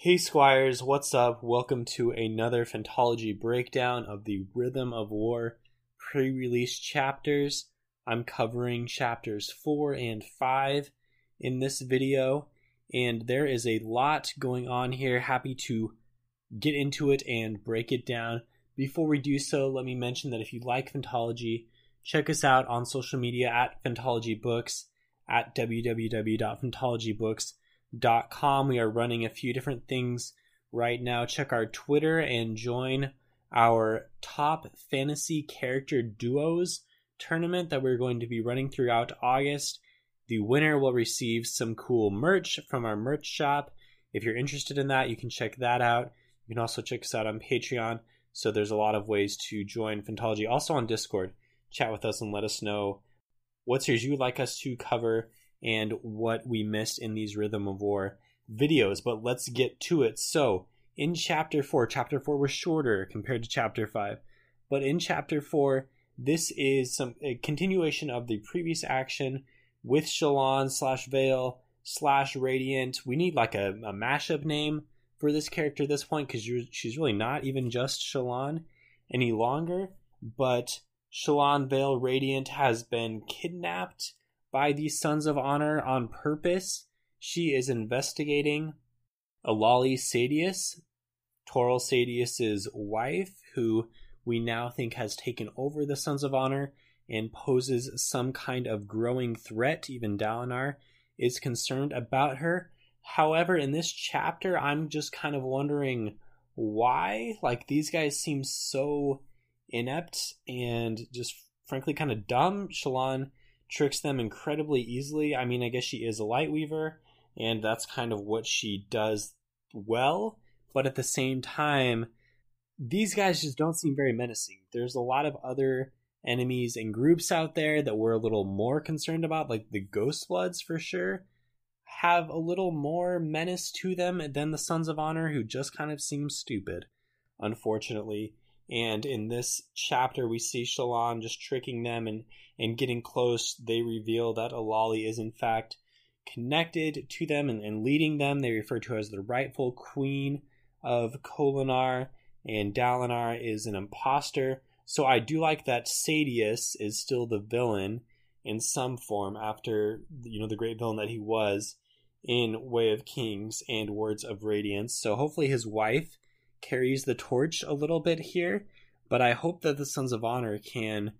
Hey Squires, what's up? Welcome to another Phantology breakdown of the Rhythm of War pre release chapters. I'm covering chapters 4 and 5 in this video, and there is a lot going on here. Happy to get into it and break it down. Before we do so, let me mention that if you like Phantology, check us out on social media at Phantology Books at www.phantologybooks.com com. We are running a few different things right now. Check our Twitter and join our top fantasy character duos tournament that we're going to be running throughout August. The winner will receive some cool merch from our merch shop. If you're interested in that, you can check that out. You can also check us out on Patreon. So there's a lot of ways to join Phantology. Also on Discord, chat with us and let us know what series you would like us to cover and what we missed in these Rhythm of War videos. But let's get to it. So, in chapter 4, chapter 4 was shorter compared to chapter 5. But in chapter 4, this is some a continuation of the previous action with Shallan slash Veil slash Radiant. We need like a, a mashup name for this character at this point because she's really not even just Shallan any longer. But Shallan Veil Radiant has been kidnapped by these Sons of Honor on purpose. She is investigating Ialai Sadeas, Torol Sadeas's wife, who we now think has taken over the Sons of Honor and poses some kind of growing threat. Even Dalinar is concerned about her. However, in this chapter, I'm just kind of wondering why. Like, these guys seem so inept and just frankly kind of dumb. Shallan tricks them incredibly easily. I mean, I guess she is a light weaver, and that's kind of what she does well. But at the same time, these guys just don't seem very menacing. There's a lot of other enemies and groups out there that we're a little more concerned about, like the Ghost Bloods for sure, have a little more menace to them than the Sons of Honor, who just kind of seem stupid, unfortunately. And in this chapter, we see Shallan just tricking them and, and getting close. They reveal that Ialai is, in fact, connected to them and, and leading them. They refer to her as the rightful queen of Kholinar, and Dalinar is an impostor. So I do like that Sadeas is still the villain in some form after you know the great villain that he was in Way of Kings and Words of Radiance. So hopefully his wife carries the torch a little bit here, but I hope that the Sons of Honor can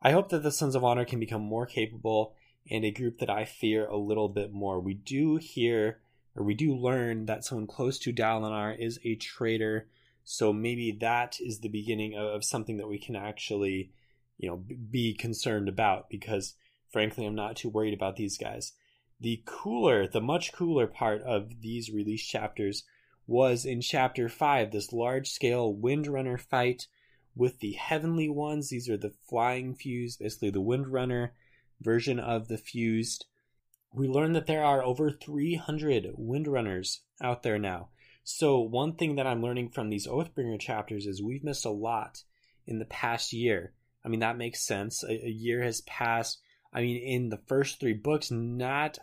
I hope that the Sons of Honor can become more capable and a group that I fear a little bit more. We do hear or we do learn that someone close to Dalinar is a traitor, so maybe that is the beginning of something that we can actually, you know, be concerned about because frankly I'm not too worried about these guys. The cooler, the much cooler part of these release chapters was in chapter 5 this large scale windrunner fight with the heavenly ones. These are the flying fused basically the windrunner version of the fused. We learned that there are over 300 windrunners out there now. So one thing that i'm learning from these oathbringer chapters is we've missed a lot in the past year. I mean that makes sense. A, a year has passed. I mean, in the first three books, not,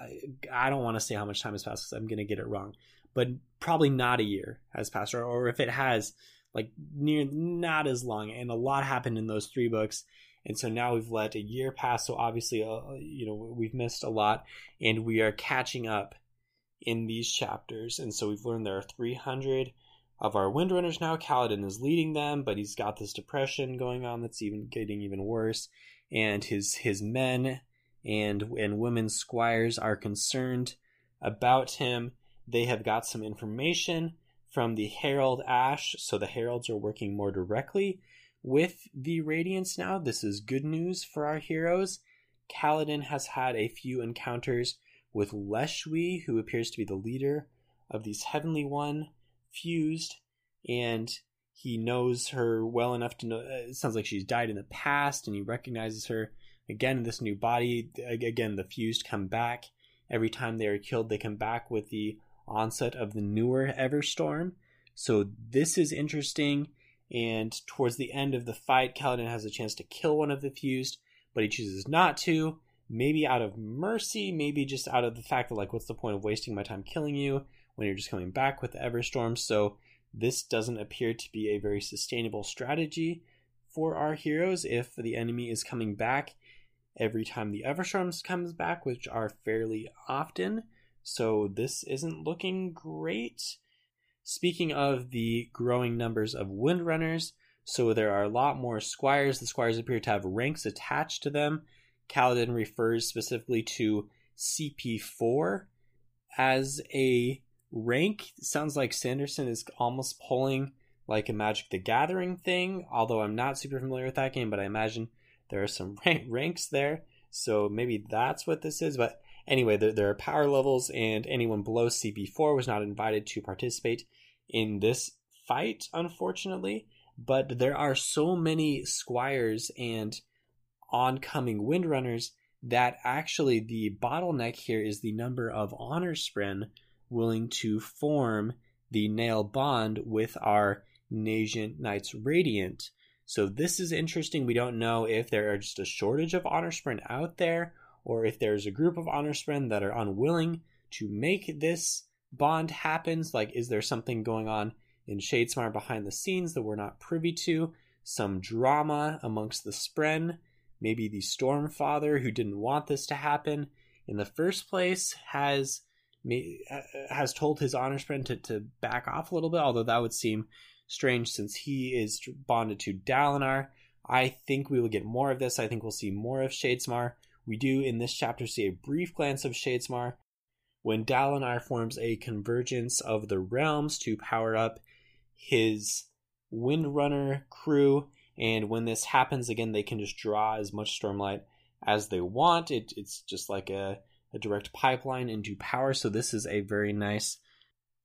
I don't want to say how much time has passed because I'm going to get it wrong but probably not a year has passed, or, or if it has, like near not as long. And a lot happened in those three books, and so now we've let a year pass. So obviously, uh, uh you know, we've missed a lot, and we are catching up in these chapters. And so we've learned there are 300 of our windrunners now. Kaladin is leading them, but he's got this depression going on that's even getting even worse. And his his men and and women squires are concerned about him they have got some information from the Herald Ash, so the Heralds are working more directly with the Radiance now. This is good news for our heroes. Kaladin has had a few encounters with Leshwi, who appears to be the leader of these Heavenly One fused, and he knows her well enough to know. Uh, it sounds like she's died in the past, and he recognizes her again in this new body. Again, the fused come back every time they are killed. They come back with the onset of the newer Everstorm. So this is interesting. And towards the end of the fight, Kaladin has a chance to kill one of the fused, but he chooses not to. Maybe out of mercy, maybe just out of the fact that, like, what's the point of wasting my time killing you when you're just coming back with the Everstorm. So this doesn't appear to be a very sustainable strategy for our heroes if the enemy is coming back every time the Everstorms comes back, which are fairly often. So this isn't looking great. Speaking of the growing numbers of Windrunners, so there are a lot more squires. The squires appear to have ranks attached to them. Kaladin refers specifically to CP4 as a rank. Sounds like Sanderson is almost pulling like a Magic the Gathering thing, although I'm not super familiar with that game, but I imagine there are some rank- ranks there. So maybe that's what this is. But anyway, there, there are power levels, and anyone below CB4 was not invited to participate in this fight, unfortunately. But there are so many squires and oncoming windrunners that actually the bottleneck here is the number of honor spren willing to form the Nahel bond with our Nazient Knights Radiant. So this is interesting. We don't know if there are just a shortage of honor spren out there, or if there's a group of honor spren that are unwilling to make this bond happen. Like, is there something going on in Shadesmar behind the scenes that we're not privy to? Some drama amongst the spren maybe the Stormfather, who didn't want this to happen in the first place, has uh, has told his honor spren to, to back off a little bit, although that would seem strange since he is bonded to Dalinar. I think we will get more of this. I think we'll see more of Shadesmar. We do in this chapter see a brief glance of Shadesmar when Dalinar forms a convergence of the realms to power up his Windrunner crew and when this happens again, they can just draw as much stormlight as they want. It, it's just like a, a direct pipeline into power. So this is a very nice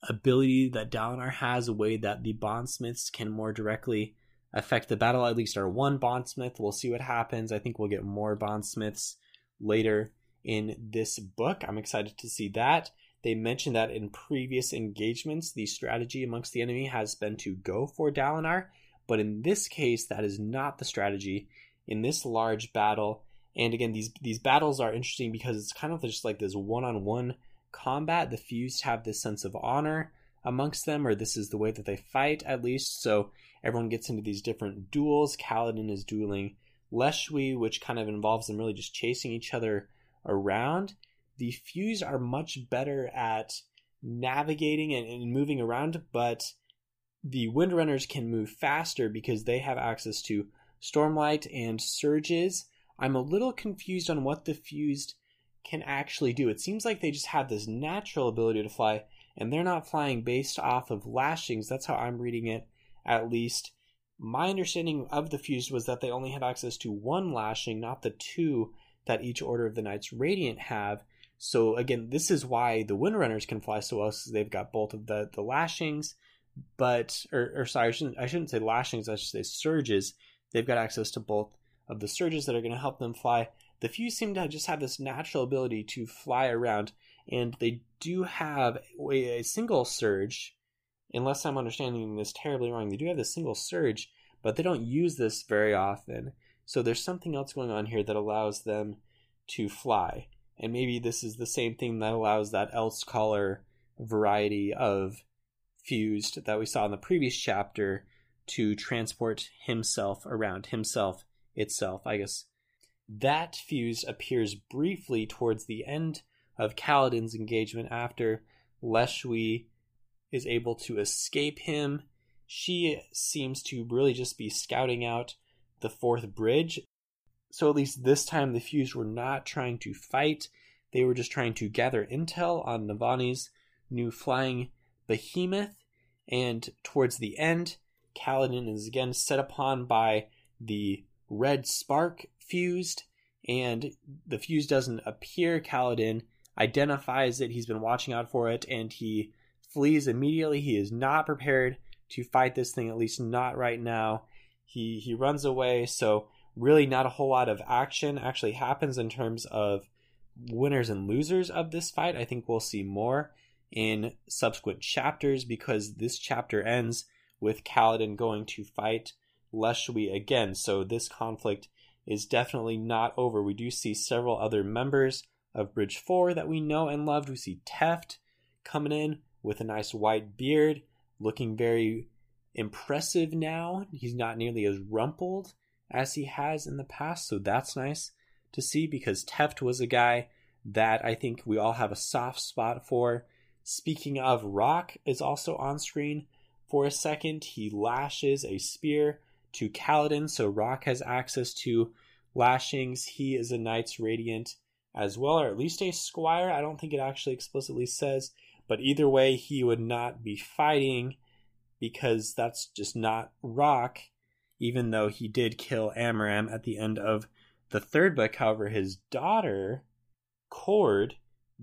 ability that Dalinar has, a way that the bondsmiths can more directly affect the battle. At least our one bondsmith. We'll see what happens. I think we'll get more bondsmiths later in this book. I'm excited to see that. They mentioned that in previous engagements, the strategy amongst the enemy has been to go for Dalinar but in this case, that is not the strategy in this large battle. And again, these these battles are interesting because it's kind of just like this one-on-one combat. The fused have this sense of honor amongst them, or this is the way that they fight at least. So everyone gets into these different duels. Kaladin is dueling Leshwi, which kind of involves them really just chasing each other around. The fused are much better at navigating and, and moving around, but the Windrunners can move faster because they have access to Stormlight and Surges. I'm a little confused on what the Fused can actually do. It seems like they just have this natural ability to fly, and they're not flying based off of lashings. That's how I'm reading it, at least. My understanding of the Fused was that they only have access to one lashing, not the two that each Order of the Knights Radiant have. So again, this is why the Windrunners can fly so well, because they've got both of the, the lashings but or, or sorry, I shouldn't I shouldn't say lashings. I should say surges. They've got access to both of the surges that are going to help them fly. The few seem to just have this natural ability to fly around, and they do have a, a single surge. Unless I'm understanding this terribly wrong, they do have this single surge, but they don't use this very often. So there's something else going on here that allows them to fly. And maybe this is the same thing that allows that Elsecaller variety of fused that we saw in the previous chapter to transport himself around himself itself i guess that fuse appears briefly towards the end of kaladin's engagement after leshwi is able to escape him she seems to really just be scouting out the fourth bridge. So at least this time the fuse were not trying to fight. They were just trying to gather intel on navani's new flying behemoth, and towards the end, Kaladin is again set upon by the red spark fused, and the fuse doesn't appear. Kaladin identifies it, he's been watching out for it, and he flees immediately. He is not prepared to fight this thing, at least not right now. He he runs away, so really not a whole lot of action actually happens in terms of winners and losers of this fight. I think we'll see more in subsequent chapters because this chapter ends with Kaladin going to fight Leshwi again. So this conflict is definitely not over. We do see several other members of Bridge 4 that we know and loved. We see Teft coming in with a nice white beard, looking very impressive now. He's not nearly as rumpled as he has in the past, so that's nice to see because Teft was a guy that I think we all have a soft spot for. Speaking of, Rock is also on screen for a second. He lashes a spear to Kaladin, so Rock has access to lashings. He is a Knights Radiant as well, or at least a Squire. I don't think it actually explicitly says, but either way, he would not be fighting because that's just not Rock, even though he did kill Amaram at the end of the third book. However, his daughter, Cord,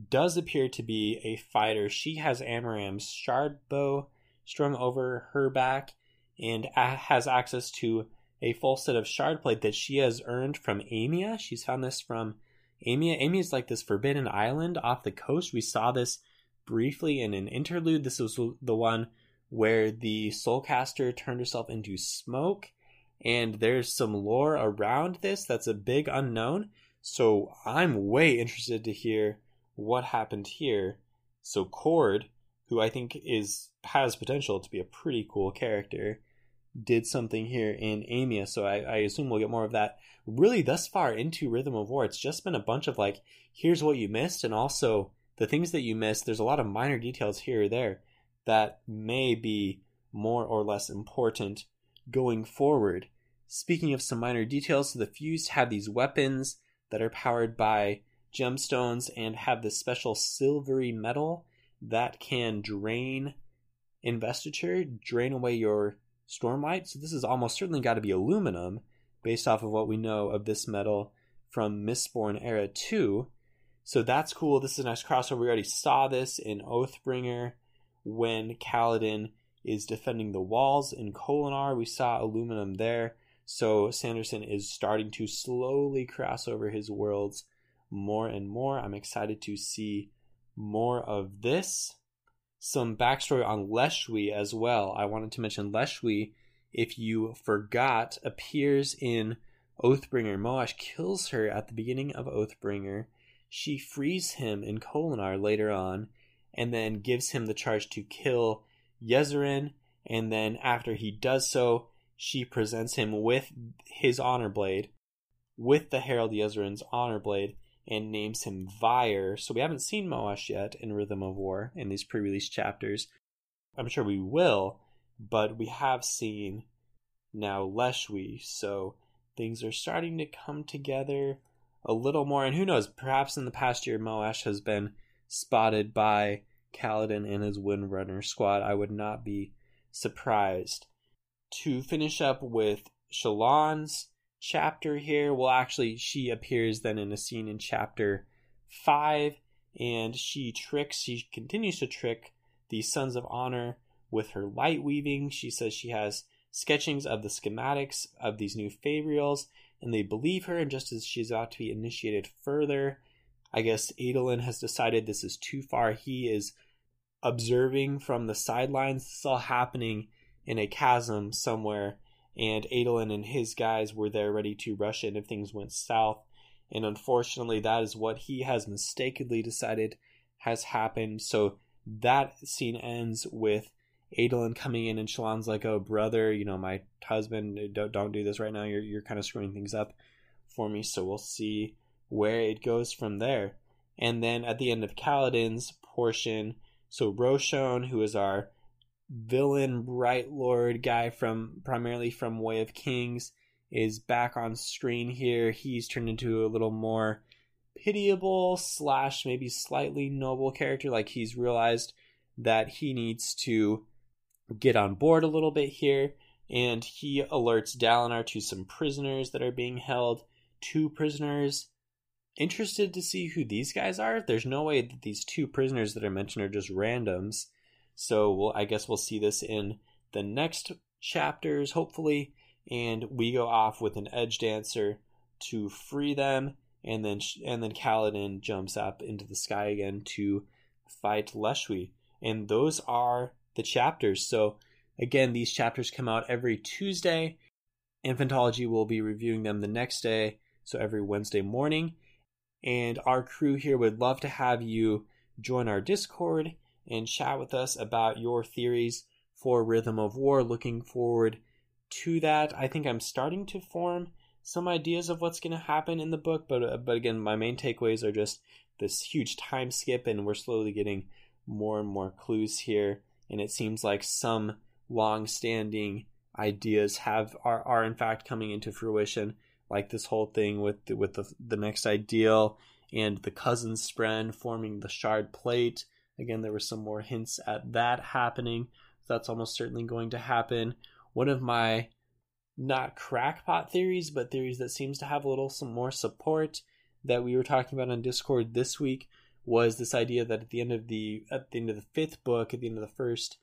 does appear to be a fighter. She has Amaram's shard bow strung over her back and has access to a full set of shard plate that she has earned from Aimia. She's found this from Amia. Aimia is like this forbidden island off the coast. We saw this briefly in an interlude. This was the one where the Soulcaster turned herself into smoke, and there's some lore around this that's a big unknown. So I'm way interested to hear what happened here. So Cord, who I think is has potential to be a pretty cool character, did something here in Aimia. So I, I assume we'll get more of that. Really, thus far into Rhythm of War, it's just been a bunch of like, here's what you missed, and also the things that you miss, There's a lot of minor details here or there that may be more or less important going forward. Speaking of some minor details, the Fused have these weapons that are powered by gemstones and have this special silvery metal that can drain investiture, drain away your stormlight. So this is almost certainly got to be aluminum based off of what we know of this metal from Mistborn Era 2. So that's cool. This is a nice crossover. We already saw this in Oathbringer when Kaladin is defending the walls in Kholinar. We saw aluminum there. So Sanderson is starting to slowly cross over his worlds more and more. I'm excited to see more of this. Some backstory on Leshwi as well. I wanted to mention Leshwi, if you forgot, appears in Oathbringer. Moash kills her at the beginning of Oathbringer. She frees him in Kholinar later on, and then gives him the charge to kill Jezrien. And then after he does so, she presents him with his honor blade, with the Herald Jezrien's honor blade, and names him Vyre. So we haven't seen Moash yet in Rhythm of War in these pre release chapters. I'm sure we will, but we have seen now Leshwi. So things are starting to come together a little more. And who knows, perhaps in the past year, Moash has been spotted by Kaladin and his Windrunner squad. I would not be surprised. To finish up with Shallan's chapter here. Well, actually, she appears then in a scene in chapter 5, and she tricks, she continues to trick the Sons of Honor with her light weaving. She says she has sketchings of the schematics of these new Fabrials, and they believe her, and just as she's about to be initiated further, I guess Adolin has decided this is too far. He is observing from the sidelines. This is all happening in a chasm somewhere and Adolin and his guys were there ready to rush in if things went south. And unfortunately, that is what he has mistakenly decided has happened. So that scene ends with Adolin coming in, and Shallan's like, "Oh, brother, you know, my husband, uh, don't don't do this right now. You're you're kind of screwing things up for me." So we'll see where it goes from there. And then at the end of Kaladin's portion, so Roshone, who is our villain Bright Lord guy from primarily from Way of Kings is back on screen here. He's turned into a little more pitiable slash maybe slightly noble character. Like he's realized that he needs to get on board a little bit here, and he alerts Dalinar to some prisoners that are being held. Two prisoners. Interested to see who these guys are. There's no way that these two prisoners that are mentioned are just randoms. So we'll, I guess we'll see this in the next chapters, hopefully. And we go off with an edge dancer to free them, and then and then Kaladin jumps up into the sky again to fight Leshwi. And those are the chapters. So again, these chapters come out every Tuesday. Infantology will be reviewing them the next day, so every Wednesday morning. And our crew here would love to have you join our Discord and chat with us about your theories for Rhythm of War. Looking forward to that. I think I'm starting to form some ideas of what's going to happen in the book, but uh, but again, my main takeaways are just this huge time skip, and we're slowly getting more and more clues here. And it seems like some long-standing ideas have are, are in fact coming into fruition, like this whole thing with the, with the the next ideal and the cousin spren forming the shard plate. Again, there were some more hints at that happening. That's almost certainly going to happen. One of my not crackpot theories, but theories that seems to have a little some more support that we were talking about on Discord this week was this idea that at the end of the at the end of the fifth book, at the end of the first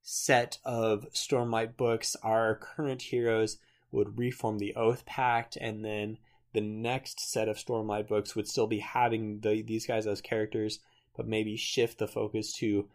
set of Stormlight books, our current heroes would reform the Oath Pact, and then the next set of Stormlight books would still be having the, these guys as characters, but maybe shift the focus to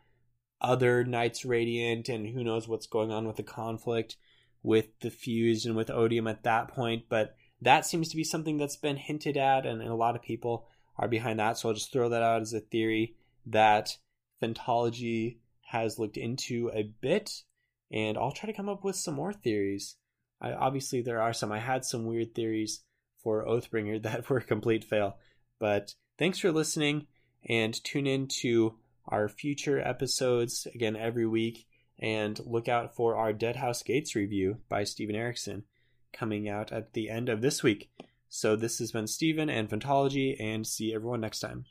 other Knights Radiant, and who knows what's going on with the conflict with the fused and with odium at that point. But that seems to be something that's been hinted at and, and a lot of people are behind that. So i'll just throw that out as a theory that phantology has looked into a bit and i'll try to come up with some more theories. I, obviously there are some. I had some weird theories for oathbringer that were a complete fail. But thanks for listening and tune in to our future episodes again every week and look out for our Deadhouse Gates review by Steven Erikson coming out at the end of this week. So this has been Steven and Phantology, and see everyone next time.